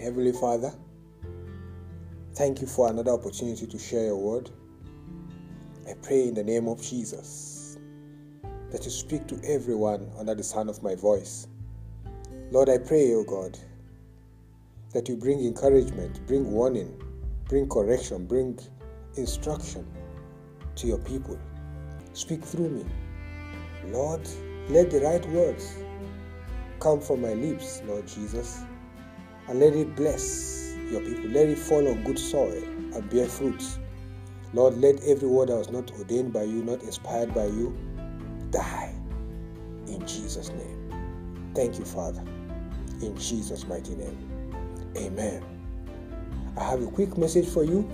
Heavenly Father, thank you for another opportunity to share your word. I pray in the name of Jesus that you speak to everyone under the sound of my voice. Lord, I pray, O God, that you bring encouragement, bring warning, bring correction, bring instruction to your people. Speak through me. Lord, let the right words come from my lips, Lord Jesus, and let it bless your people. Let it fall on good soil and bear fruits. Lord, let every word that was not ordained by you, not inspired by you, die in Jesus' name. Thank you, Father. In Jesus' mighty name. Amen. I have a quick message for you.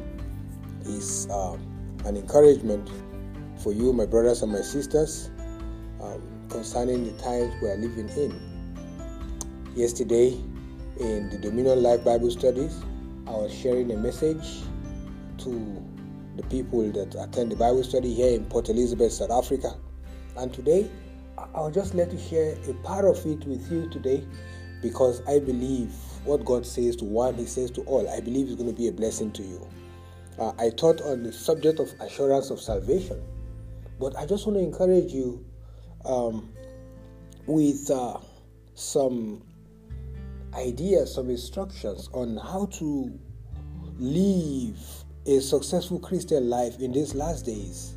It's um, an encouragement for you, my brothers and my sisters, um, concerning the times we are living in. Yesterday, in the Dominion Life Bible Studies, I was sharing a message to the people that attend the Bible study here in Port Elizabeth, South Africa. And today, I'll just let you share a part of it with you today because I believe what God says to one, He says to all. I believe it's going to be a blessing to you. Uh, I taught on the subject of assurance of salvation, but I just want to encourage you um, with uh, some ideas, some instructions on how to live a successful Christian life in these last days,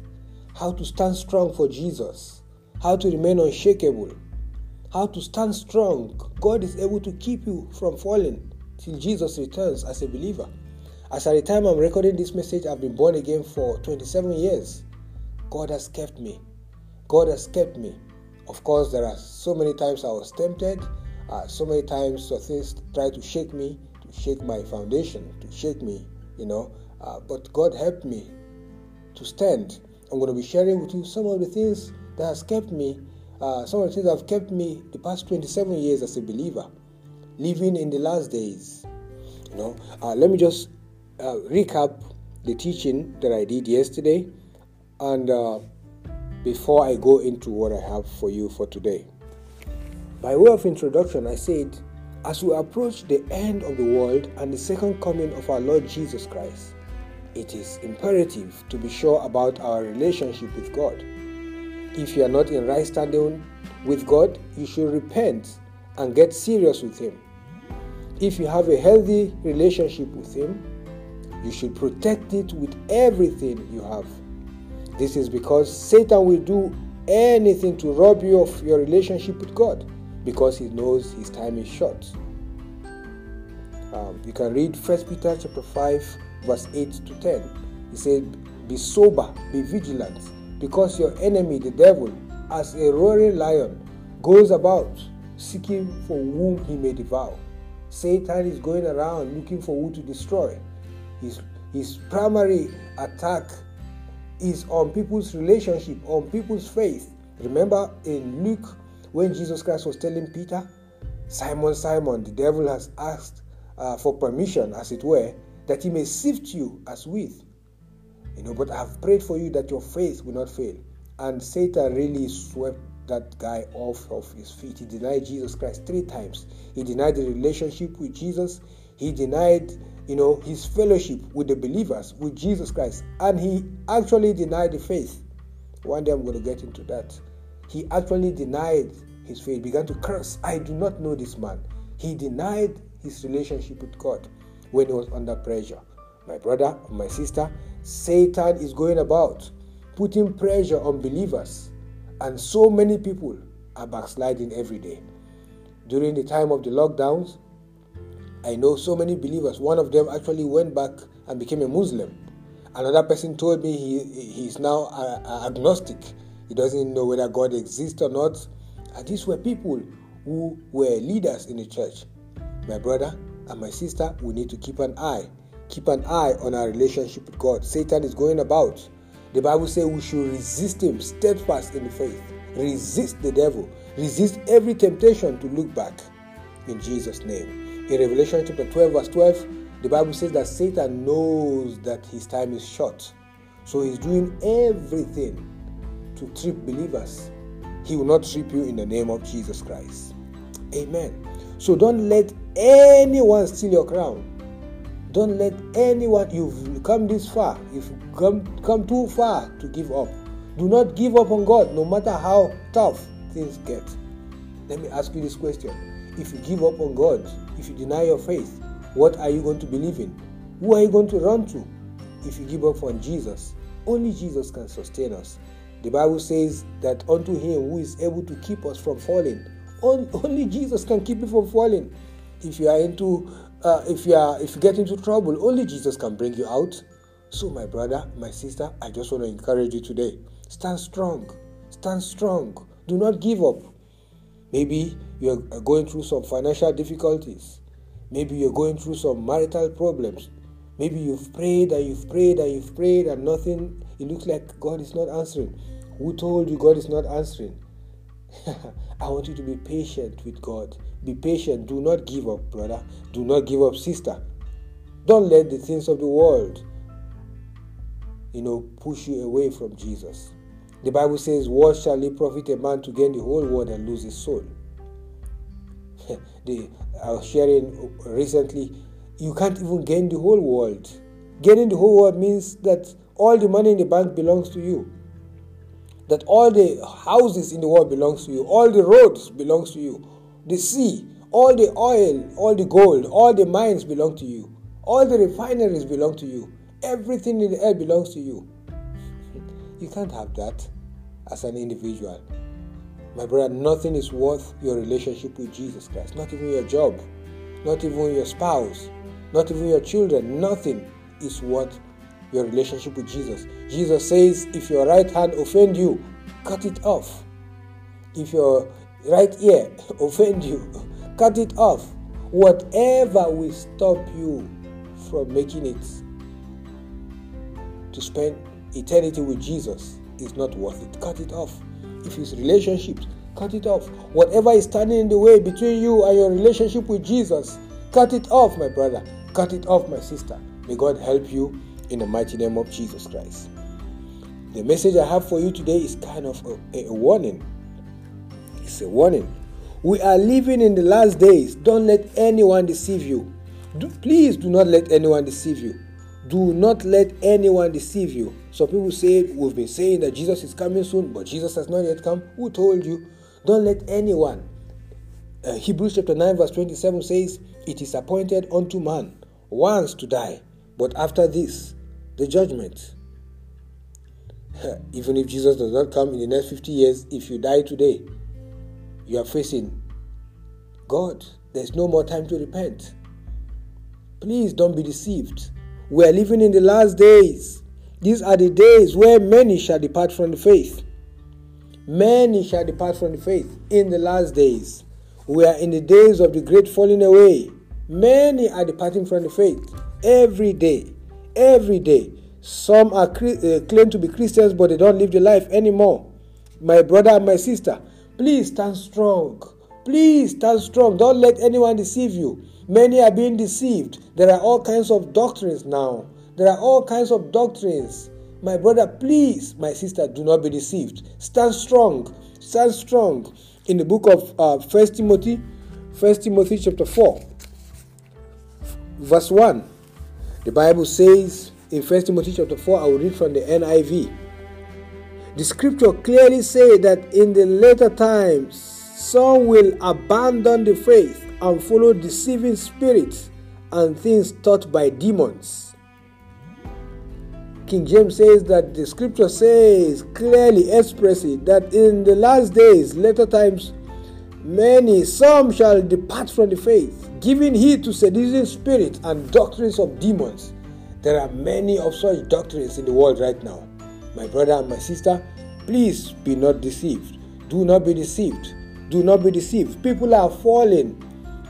how to stand strong for Jesus, how to remain unshakable how to stand strong. God is able to keep you from falling till Jesus returns as a believer. As at the time I'm recording this message, I've been born again for 27 years. God has kept me. God has kept me. Of course, there are so many times I was tempted, uh, so many times so things try to shake me, to shake my foundation, to shake me, you know. Uh, but God helped me to stand. I'm going to be sharing with you some of the things that has kept me uh, some of the things that have kept me the past 27 years as a believer, living in the last days. You know, uh, let me just uh, recap the teaching that I did yesterday, and uh, before I go into what I have for you for today. By way of introduction, I said, as we approach the end of the world and the second coming of our Lord Jesus Christ, it is imperative to be sure about our relationship with God. If you are not in right standing with God, you should repent and get serious with Him. If you have a healthy relationship with Him, you should protect it with everything you have. This is because Satan will do anything to rob you of your relationship with God because he knows his time is short. Um, you can read 1 Peter chapter 5, verse 8 to 10. He said, Be sober, be vigilant because your enemy, the devil, as a roaring lion, goes about seeking for whom he may devour. Satan is going around looking for who to destroy. His, his primary attack is on people's relationship, on people's faith. Remember in Luke, when Jesus Christ was telling Peter, Simon, Simon, the devil has asked uh, for permission, as it were, that he may sift you as wheat. You know, but I've prayed for you that your faith will not fail. And Satan really swept that guy off of his feet. He denied Jesus Christ three times. He denied the relationship with Jesus. He denied, you know, his fellowship with the believers, with Jesus Christ. And he actually denied the faith. One day I'm going to get into that. He actually denied his faith, began to curse. I do not know this man. He denied his relationship with God when he was under pressure. My brother, my sister, Satan is going about putting pressure on believers, and so many people are backsliding every day. During the time of the lockdowns, I know so many believers. One of them actually went back and became a Muslim. Another person told me he he is now agnostic. He doesn't know whether God exists or not. And these were people who were leaders in the church. My brother and my sister, we need to keep an eye keep an eye on our relationship with God. Satan is going about. The Bible says we should resist him steadfast in the faith. Resist the devil. Resist every temptation to look back. In Jesus' name. In Revelation chapter 12, verse 12, the Bible says that Satan knows that his time is short. So he's doing everything to trip believers. He will not trip you in the name of Jesus Christ. Amen. So don't let anyone steal your crown. Don't let anyone, you've come this far, you've come, come too far to give up. Do not give up on God, no matter how tough things get. Let me ask you this question. If you give up on God, if you deny your faith, what are you going to believe in? Who are you going to run to? If you give up on Jesus, only Jesus can sustain us. The Bible says that unto him who is able to keep us from falling, only Jesus can keep you from falling. If you are into, uh, if you are, if you get into trouble, only Jesus can bring you out. So, my brother, my sister, I just want to encourage you today. Stand strong. Stand strong. Do not give up. Maybe you are going through some financial difficulties. Maybe you're going through some marital problems. Maybe you've prayed and you've prayed and you've prayed and nothing, it looks like God is not answering. Who told you God is not answering? I want you to be patient with God. Be patient. Do not give up, brother. Do not give up, sister. Don't let the things of the world, you know, push you away from Jesus. The Bible says, What shall it profit a man to gain the whole world and lose his soul? the, I was sharing recently, you can't even gain the whole world. Gaining the whole world means that all the money in the bank belongs to you. That all the houses in the world belongs to you. All the roads belongs to you. The sea, all the oil, all the gold, all the mines belong to you. All the refineries belong to you. Everything in the air belongs to you. You can't have that as an individual. My brother, nothing is worth your relationship with Jesus Christ. Not even your job, not even your spouse, not even your children. Nothing is worth your relationship with Jesus. Jesus says, if your right hand offend you, cut it off. If your right ear offend you, cut it off. Whatever will stop you from making it to spend eternity with Jesus is not worth it. Cut it off. If it's relationships, cut it off. Whatever is standing in the way between you and your relationship with Jesus, cut it off, my brother. Cut it off, my sister. May God help you in the mighty name of Jesus Christ. The message I have for you today is kind of a, a warning. It's a warning. We are living in the last days. Don't let anyone deceive you. Do, please do not let anyone deceive you. Do not let anyone deceive you. Some people say we've been saying that Jesus is coming soon, but Jesus has not yet come. Who told you? Don't let anyone. Uh, Hebrews chapter 9, verse 27 says, It is appointed unto man once to die, but after this, the judgment. Even if Jesus does not come in the next 50 years, if you die today, you are facing God. There's no more time to repent. Please don't be deceived. We are living in the last days. These are the days where many shall depart from the faith. Many shall depart from the faith in the last days. We are in the days of the great falling away. Many are departing from the faith every day. Every day. Some are uh, claim to be Christians, but they don't live the life anymore. My brother and my sister, please stand strong. Please stand strong. Don't let anyone deceive you. Many are being deceived. There are all kinds of doctrines now. There are all kinds of doctrines. My brother, please, my sister, do not be deceived. Stand strong. Stand strong. In the book of uh, 1 Timothy, 1 Timothy chapter 4, verse 1, the Bible says in 1 Timothy chapter 4, I will read from the NIV. The scripture clearly say that in the later times, some will abandon the faith and follow deceiving spirits and things taught by demons. King James says that the scripture says clearly, expressly, that in the last days, later times, many, some shall depart from the faith, giving heed to seducing spirits and doctrines of demons. There are many of such doctrines in the world right now. My brother and my sister, please be not deceived. Do not be deceived. Do not be deceived. People are falling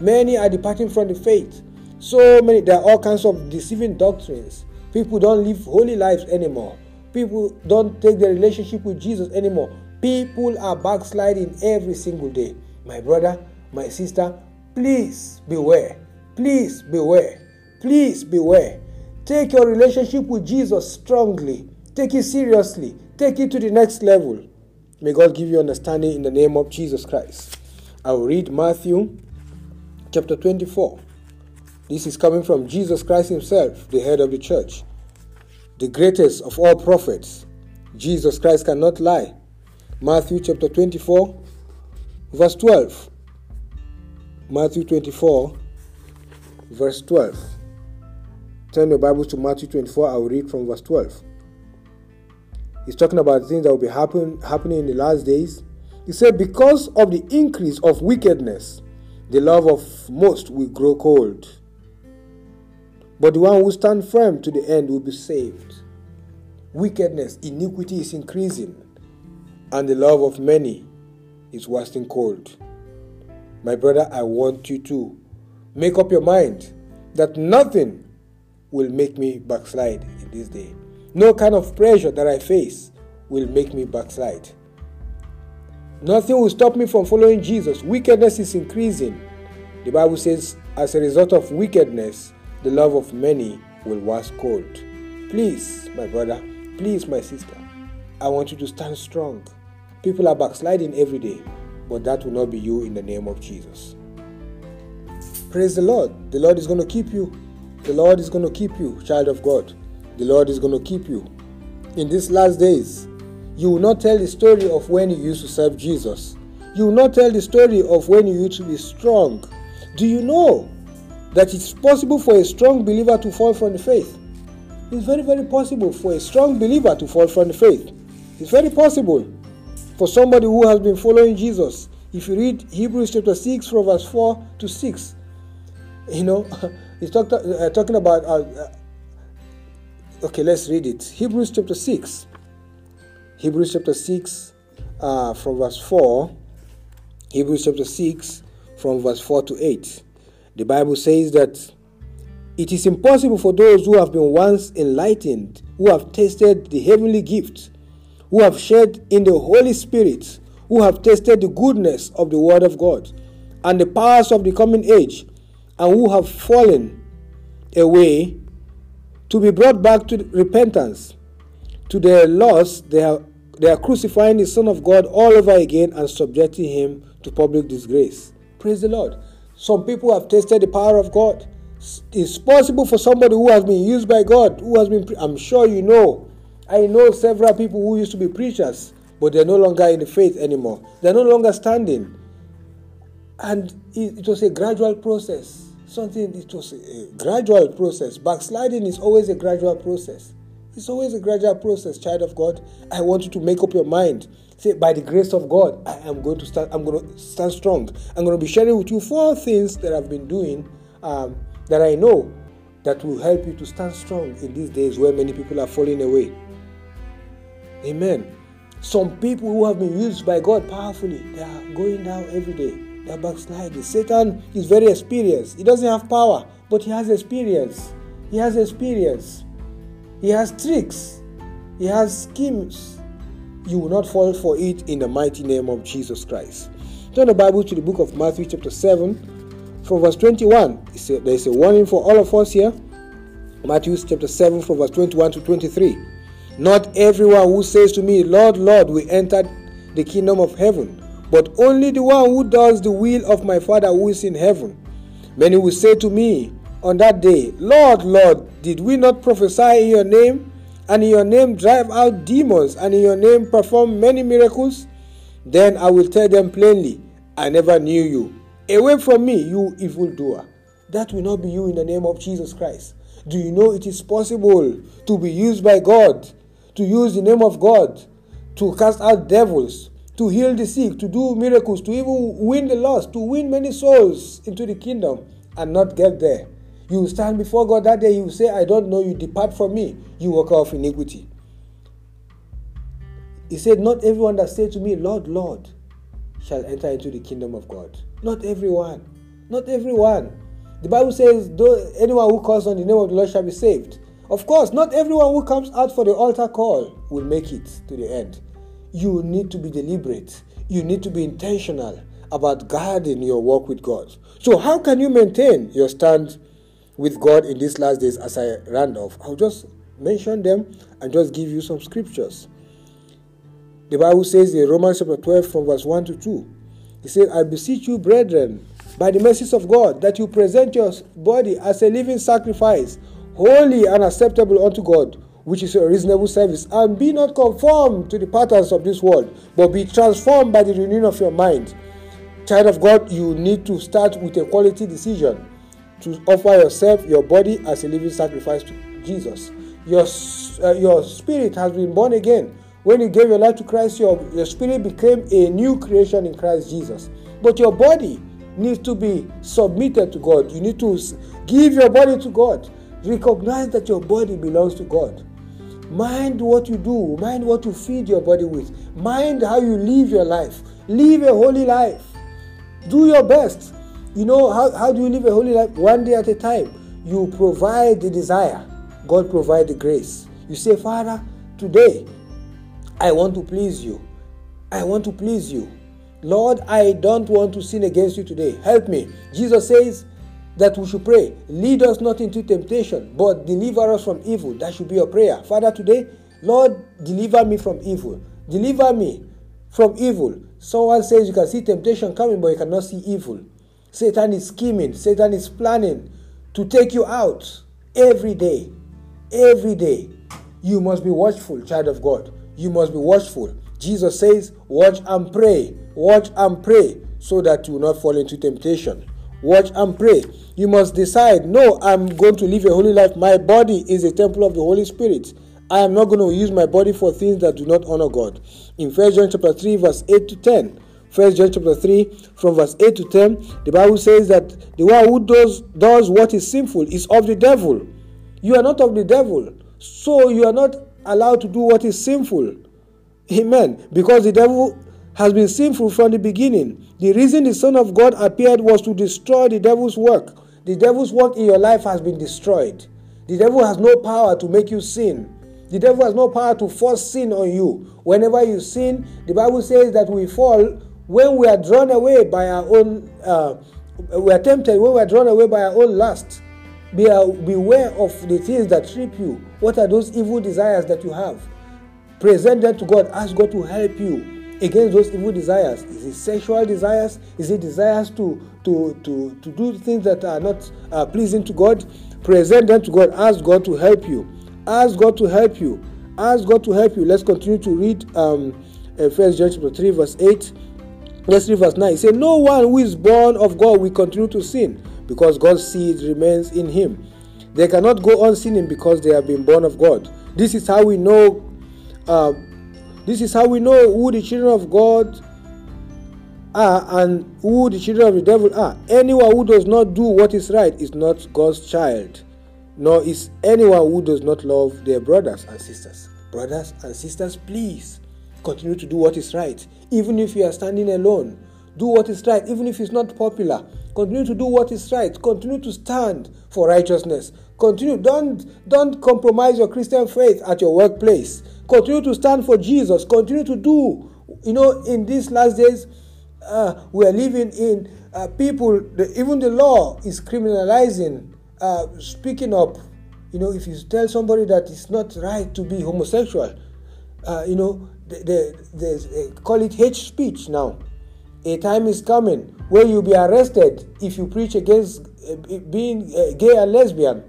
Many are departing from the faith. So many, there are all kinds of deceiving doctrines. People don't live holy lives anymore. People don't take their relationship with Jesus anymore. People are backsliding every single day. My brother, my sister, please beware. Please beware. Please beware. Take your relationship with Jesus strongly. Take it seriously. Take it to the next level. May God give you understanding in the name of Jesus Christ. I will read Matthew chapter 24. This is coming from Jesus Christ Himself, the head of the church, the greatest of all prophets. Jesus Christ cannot lie. Matthew chapter 24, verse 12. Matthew 24, verse 12. Turn your Bibles to Matthew 24. I will read from verse 12. He's talking about things that will be happen, happening in the last days. He said, Because of the increase of wickedness, the love of most will grow cold. But the one who stands firm to the end will be saved. Wickedness, iniquity is increasing, and the love of many is wasting cold. My brother, I want you to make up your mind that nothing will make me backslide in this day. No kind of pressure that I face will make me backslide. Nothing will stop me from following Jesus. Wickedness is increasing. The Bible says, as a result of wickedness, the love of many will wax cold. Please, my brother, please, my sister, I want you to stand strong. People are backsliding every day, but that will not be you in the name of Jesus. Praise the Lord. The Lord is going to keep you. The Lord is going to keep you, child of God. The Lord is going to keep you. In these last days, you will not tell the story of when you used to serve Jesus. You will not tell the story of when you used to be strong. Do you know that it's possible for a strong believer to fall from the faith? It's very, very possible for a strong believer to fall from the faith. It's very possible for somebody who has been following Jesus. If you read Hebrews chapter 6 from verse 4 to 6, you know, he's talk, uh, talking about. Uh, uh, okay, let's read it. Hebrews chapter 6 Hebrews chapter 6 uh, from verse 4. Hebrews chapter 6 from verse 4 to 8. The Bible says that it is impossible for those who have been once enlightened, who have tasted the heavenly gift, who have shared in the Holy Spirit, who have tasted the goodness of the Word of God and the powers of the coming age, and who have fallen away to be brought back to repentance. To their loss, they have they are crucifying the Son of God all over again and subjecting him to public disgrace. Praise the Lord. Some people have tasted the power of God. It's possible for somebody who has been used by God, who has been, I'm sure you know. I know several people who used to be preachers, but they're no longer in the faith anymore. They're no longer standing. And it, it was a gradual process. Something, it was a gradual process. Backsliding is always a gradual process. It's always a gradual process, child of God. I want you to make up your mind. Say, by the grace of God, I am going to stand. I'm going to stand strong. I'm going to be sharing with you four things that I've been doing um, that I know that will help you to stand strong in these days where many people are falling away. Amen. Some people who have been used by God powerfully, they are going down every day. They are backsliding. Satan is very experienced. He doesn't have power, but he has experience. He has experience. He has tricks, he has schemes. You will not fall for it in the mighty name of Jesus Christ. Turn the Bible to the book of Matthew, chapter 7, from verse 21. There is a warning for all of us here. Matthew chapter 7, from verse 21 to 23. Not everyone who says to me, Lord, Lord, will enter the kingdom of heaven, but only the one who does the will of my Father who is in heaven. Many will say to me, on that day, Lord, Lord, did we not prophesy in your name, and in your name drive out demons, and in your name perform many miracles? Then I will tell them plainly, I never knew you. Away from me, you evildoer. That will not be you in the name of Jesus Christ. Do you know it is possible to be used by God, to use the name of God, to cast out devils, to heal the sick, to do miracles, to even win the lost, to win many souls into the kingdom and not get there? You stand before God that day, you say, I don't know you, depart from me, you worker of iniquity. He said, Not everyone that says to me, Lord, Lord, shall enter into the kingdom of God. Not everyone. Not everyone. The Bible says, anyone who calls on the name of the Lord shall be saved. Of course, not everyone who comes out for the altar call will make it to the end. You need to be deliberate. You need to be intentional about guarding your walk with God. So, how can you maintain your stand with God in these last days as I ran off. I'll just mention them and just give you some scriptures. The Bible says in Romans chapter 12 from verse 1 to 2, He said, I beseech you, brethren, by the mercies of God, that you present your body as a living sacrifice, holy and acceptable unto God, which is a reasonable service. And be not conformed to the patterns of this world, but be transformed by the renewing of your mind. Child of God, you need to start with a quality decision to offer yourself, your body, as a living sacrifice to Jesus. Your, uh, your spirit has been born again. When you gave your life to Christ, your, your spirit became a new creation in Christ Jesus. But your body needs to be submitted to God. You need to give your body to God. Recognize that your body belongs to God. Mind what you do, mind what you feed your body with, mind how you live your life. Live a holy life. Do your best. You know, how, how do you live a holy life? One day at a time. You provide the desire, God provide the grace. You say, Father, today I want to please you. I want to please you. Lord, I don't want to sin against you today. Help me. Jesus says that we should pray, lead us not into temptation, but deliver us from evil. That should be your prayer. Father, today, Lord, deliver me from evil. Deliver me from evil. Someone says you can see temptation coming, but you cannot see evil. Satan is scheming, Satan is planning to take you out every day. Every day. You must be watchful, child of God. You must be watchful. Jesus says, Watch and pray. Watch and pray so that you will not fall into temptation. Watch and pray. You must decide, No, I'm going to live a holy life. My body is a temple of the Holy Spirit. I am not going to use my body for things that do not honor God. In 1 John chapter 3, verse 8 to 10, First John chapter 3, from verse 8 to 10, the Bible says that the one who does, does what is sinful is of the devil. You are not of the devil. So you are not allowed to do what is sinful. Amen. Because the devil has been sinful from the beginning. The reason the Son of God appeared was to destroy the devil's work. The devil's work in your life has been destroyed. The devil has no power to make you sin. The devil has no power to force sin on you. Whenever you sin, the Bible says that we fall when we are drawn away by our own, uh, we are tempted, when we are drawn away by our own lust, be, uh, beware of the things that trip you. What are those evil desires that you have? Present them to God. Ask God to help you against those evil desires. Is it sexual desires? Is it desires to, to, to, to do things that are not uh, pleasing to God? Present them to God. Ask God to help you. Ask God to help you. Ask God to help you. Let's continue to read um, uh, First John chapter 3, verse 8. Let's read verse 9. It says, No one who is born of God will continue to sin because God's seed remains in him. They cannot go on sinning because they have been born of God. This is how we know. Uh, this is how we know who the children of God are and who the children of the devil are. Anyone who does not do what is right is not God's child, nor is anyone who does not love their brothers and sisters. Brothers and sisters, please continue to do what is right even if you are standing alone. Do what is right, even if it's not popular. Continue to do what is right. Continue to stand for righteousness. Continue. Don't don't compromise your Christian faith at your workplace. Continue to stand for Jesus. Continue to do. You know, in these last days, uh, we are living in uh, people. The, even the law is criminalizing uh, speaking up. You know, if you tell somebody that it's not right to be homosexual, uh, you know, the, the, uh, call it hate speech now. A time is coming where you'll be arrested if you preach against uh, being gay and lesbian.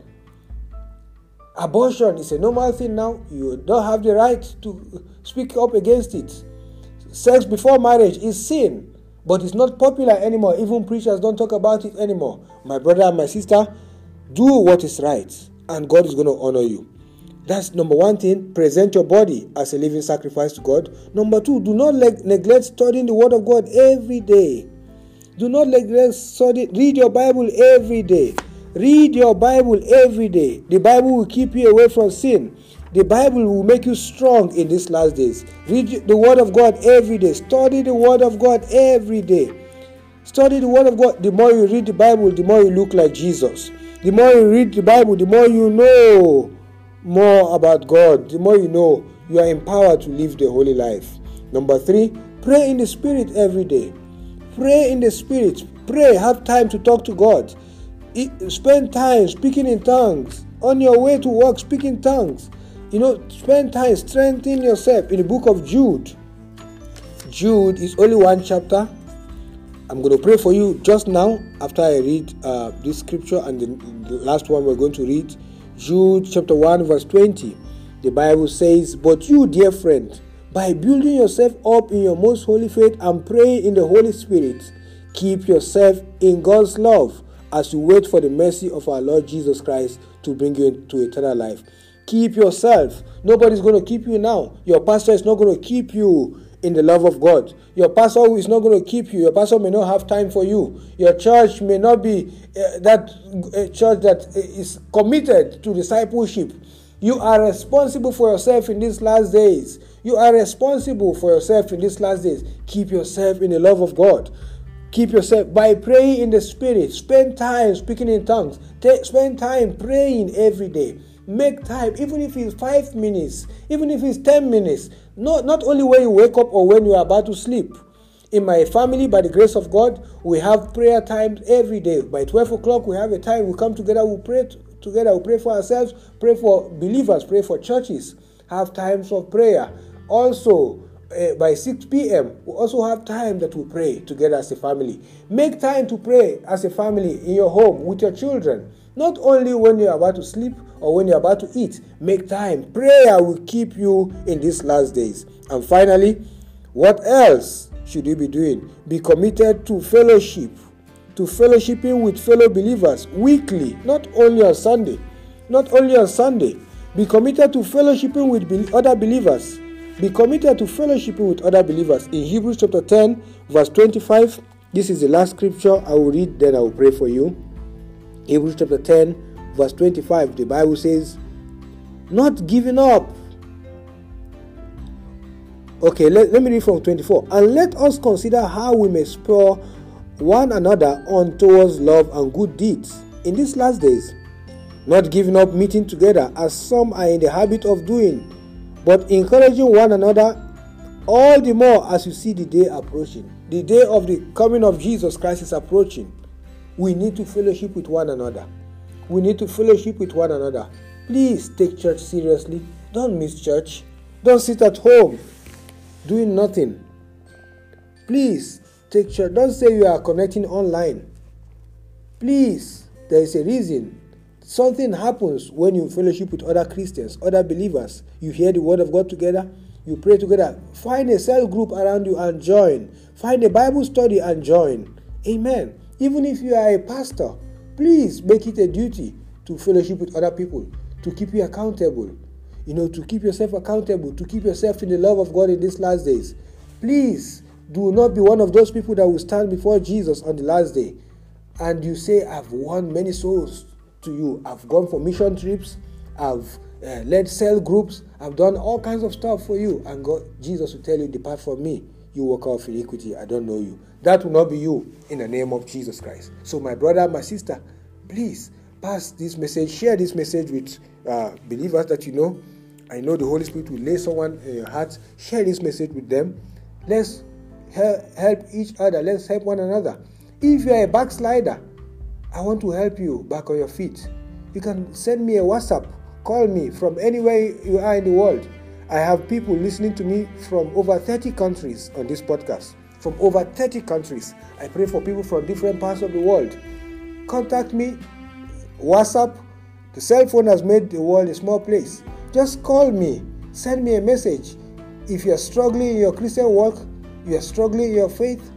Abortion is a normal thing now. You don't have the right to speak up against it. Sex before marriage is sin, but it's not popular anymore. Even preachers don't talk about it anymore. My brother and my sister, do what is right, and God is going to honor you. That's number one thing. Present your body as a living sacrifice to God. Number two, do not leg- neglect studying the Word of God every day. Do not neglect study. Read your Bible every day. Read your Bible every day. The Bible will keep you away from sin. The Bible will make you strong in these last days. Read the Word of God every day. Study the Word of God every day. Study the Word of God. The more you read the Bible, the more you look like Jesus. The more you read the Bible, the more you know more about God, the more you know, you are empowered to live the holy life. Number three, pray in the Spirit every day. Pray in the Spirit. Pray. Have time to talk to God. Spend time speaking in tongues. On your way to work, speaking tongues. You know, spend time strengthening yourself in the book of Jude. Jude is only one chapter. I'm going to pray for you just now after I read uh, this scripture and the, the last one we're going to read, Jude chapter 1, verse 20. The Bible says, But you, dear friend, by building yourself up in your most holy faith and praying in the Holy Spirit, keep yourself in God's love as you wait for the mercy of our Lord Jesus Christ to bring you into eternal life. Keep yourself. Nobody's going to keep you now. Your pastor is not going to keep you in the love of God. Your pastor is not going to keep you. Your pastor may not have time for you. Your church may not be uh, that uh, church that is committed to discipleship. You are responsible for yourself in these last days. You are responsible for yourself in these last days. Keep yourself in the love of God. Keep yourself by praying in the Spirit. Spend time speaking in tongues. Take, spend time praying every day. Make time, even if it's five minutes, even if it's ten minutes. Not, not only when you wake up or when you are about to sleep. In my family, by the grace of God, we have prayer times every day. By 12 o'clock, we have a time we come together, we pray t- together, we pray for ourselves, pray for believers, pray for churches, have times of prayer. Also, uh, by 6 p.m., we also have time that we pray together as a family. Make time to pray as a family in your home with your children. Not only when you're about to sleep or when you're about to eat, make time. Prayer will keep you in these last days. And finally, what else should you be doing? Be committed to fellowship, to fellowshipping with fellow believers weekly, not only on Sunday. Not only on Sunday. Be committed to fellowshipping with other believers. Be committed to fellowship with other believers. In Hebrews chapter 10, verse 25, this is the last scripture I will read, then I will pray for you. Hebrews chapter 10, verse 25, the Bible says, Not giving up. Okay, let, let me read from 24. And let us consider how we may spur one another on towards love and good deeds in these last days, not giving up meeting together as some are in the habit of doing, but encouraging one another all the more as you see the day approaching. The day of the coming of Jesus Christ is approaching. We need to fellowship with one another. We need to fellowship with one another. Please take church seriously. Don't miss church. Don't sit at home doing nothing. Please take church. Don't say you are connecting online. Please, there is a reason. Something happens when you fellowship with other Christians, other believers. You hear the word of God together, you pray together. Find a cell group around you and join. Find a Bible study and join. Amen. Even if you are a pastor, please make it a duty to fellowship with other people, to keep you accountable. You know, to keep yourself accountable, to keep yourself in the love of God in these last days. Please do not be one of those people that will stand before Jesus on the last day and you say, I've won many souls to you. I've gone for mission trips, I've uh, led cell groups, I've done all kinds of stuff for you. And God, Jesus will tell you, Depart from me, you work out of iniquity, I don't know you. That will not be you in the name of Jesus Christ. So, my brother, my sister, please pass this message, share this message with uh, believers that you know. I know the Holy Spirit will lay someone in your heart. Share this message with them. Let's help each other. Let's help one another. If you are a backslider, I want to help you back on your feet. You can send me a WhatsApp, call me from anywhere you are in the world. I have people listening to me from over 30 countries on this podcast from over 30 countries. I pray for people from different parts of the world. Contact me, WhatsApp. The cell phone has made the world a small place. Just call me, send me a message. If you're struggling in your Christian walk, you're struggling in your faith,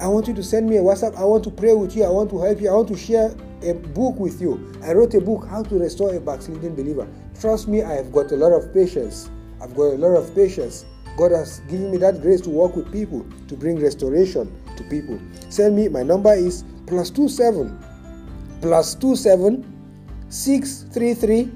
I want you to send me a WhatsApp. I want to pray with you. I want to help you. I want to share a book with you. I wrote a book, How to Restore a Backslidden Believer. Trust me, I have got a lot of patience. I've got a lot of patience. God has given me that grace to work with people, to bring restoration to people. Send me, my number is plus two seven, plus two seven, six three three,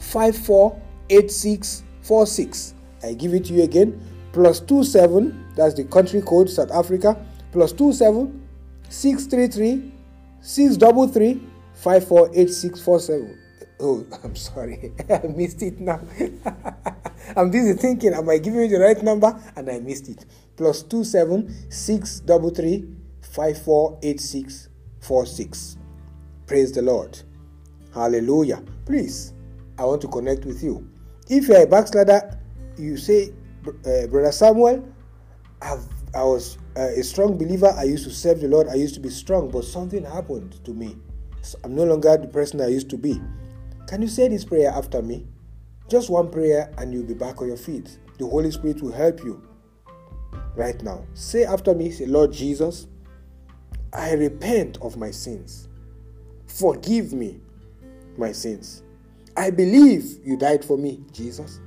five four eight six four six. I give it to you again, plus two seven, that's the country code, South Africa, plus two seven, six three three, six double three, five four eight six four seven. Oh, I'm sorry, I missed it now. I'm busy thinking, am I giving you the right number? And I missed it. Plus two seven six double three five four eight six four six. Praise the Lord. Hallelujah. Please, I want to connect with you. If you're a backslider, you say, uh, Brother Samuel, I've, I was a strong believer. I used to serve the Lord. I used to be strong, but something happened to me. So I'm no longer the person I used to be. Can you say this prayer after me? Just one prayer, and you'll be back on your feet. The Holy Spirit will help you right now. Say after me, say, Lord Jesus, I repent of my sins. Forgive me my sins. I believe you died for me, Jesus.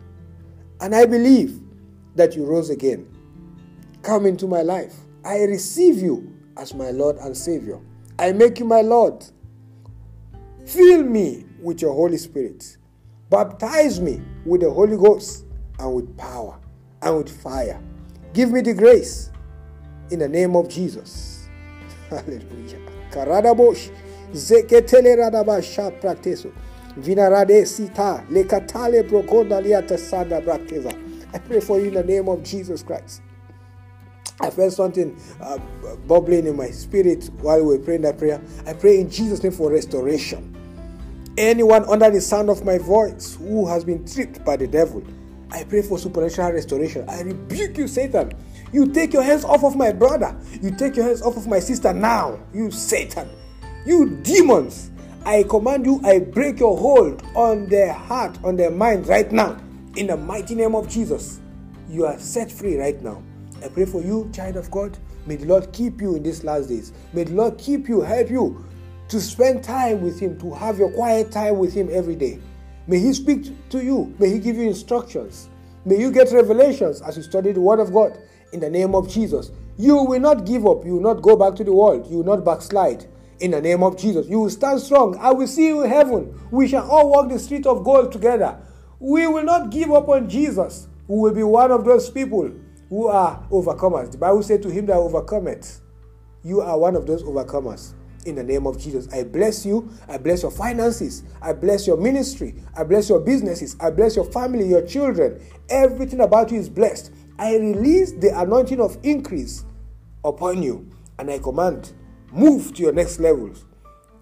And I believe that you rose again. Come into my life. I receive you as my Lord and Savior. I make you my Lord. Fill me with your Holy Spirit. Baptize me with the Holy Ghost and with power and with fire. Give me the grace in the name of Jesus. Hallelujah. Zeketele. Vinarade sita. Liata sada. I pray for you in the name of Jesus Christ. I felt something uh, bubbling in my spirit while we were praying that prayer. I pray in Jesus' name for restoration. Anyone under the sound of my voice who has been tricked by the devil, I pray for supernatural restoration. I rebuke you, Satan. You take your hands off of my brother. You take your hands off of my sister now. You Satan. You demons. I command you, I break your hold on their heart, on their mind right now. In the mighty name of Jesus. You are set free right now. I pray for you, child of God. May the Lord keep you in these last days. May the Lord keep you, help you to spend time with Him, to have your quiet time with Him every day. May He speak to you. May He give you instructions. May you get revelations as you study the Word of God in the name of Jesus. You will not give up. You will not go back to the world. You will not backslide in the name of Jesus. You will stand strong. I will see you in heaven. We shall all walk the street of gold together. We will not give up on Jesus. We will be one of those people who are overcomers. The Bible said to him that overcometh, you are one of those overcomers. In the name of Jesus, I bless you. I bless your finances. I bless your ministry. I bless your businesses. I bless your family, your children. Everything about you is blessed. I release the anointing of increase upon you. And I command, move to your next levels.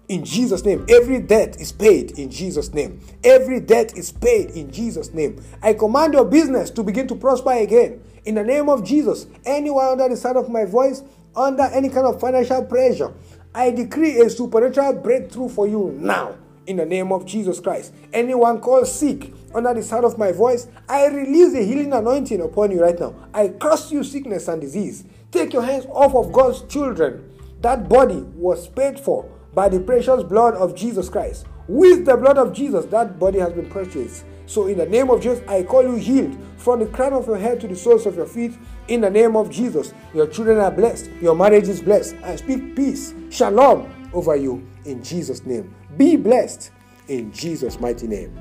In Jesus' name, every debt is paid in Jesus' name. Every debt is paid in Jesus' name. I command your business to begin to prosper again. In the name of Jesus, anyone under the sound of my voice, under any kind of financial pressure, I decree a supernatural breakthrough for you now. In the name of Jesus Christ. Anyone called sick under the sound of my voice, I release a healing anointing upon you right now. I curse you sickness and disease. Take your hands off of God's children. That body was paid for by the precious blood of Jesus Christ. With the blood of Jesus, that body has been purchased. So, in the name of Jesus, I call you healed from the crown of your head to the soles of your feet. In the name of Jesus, your children are blessed, your marriage is blessed. I speak peace, shalom over you in Jesus' name. Be blessed in Jesus' mighty name.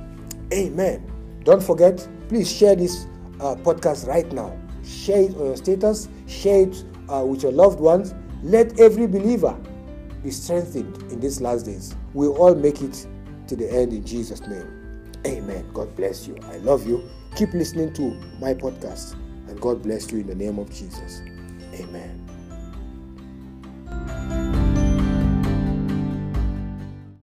Amen. Don't forget, please share this uh, podcast right now. Share it on your status, share it uh, with your loved ones. Let every believer be strengthened in these last days. We'll all make it to the end in Jesus' name. Amen. God bless you. I love you. Keep listening to my podcast, and God bless you in the name of Jesus. Amen.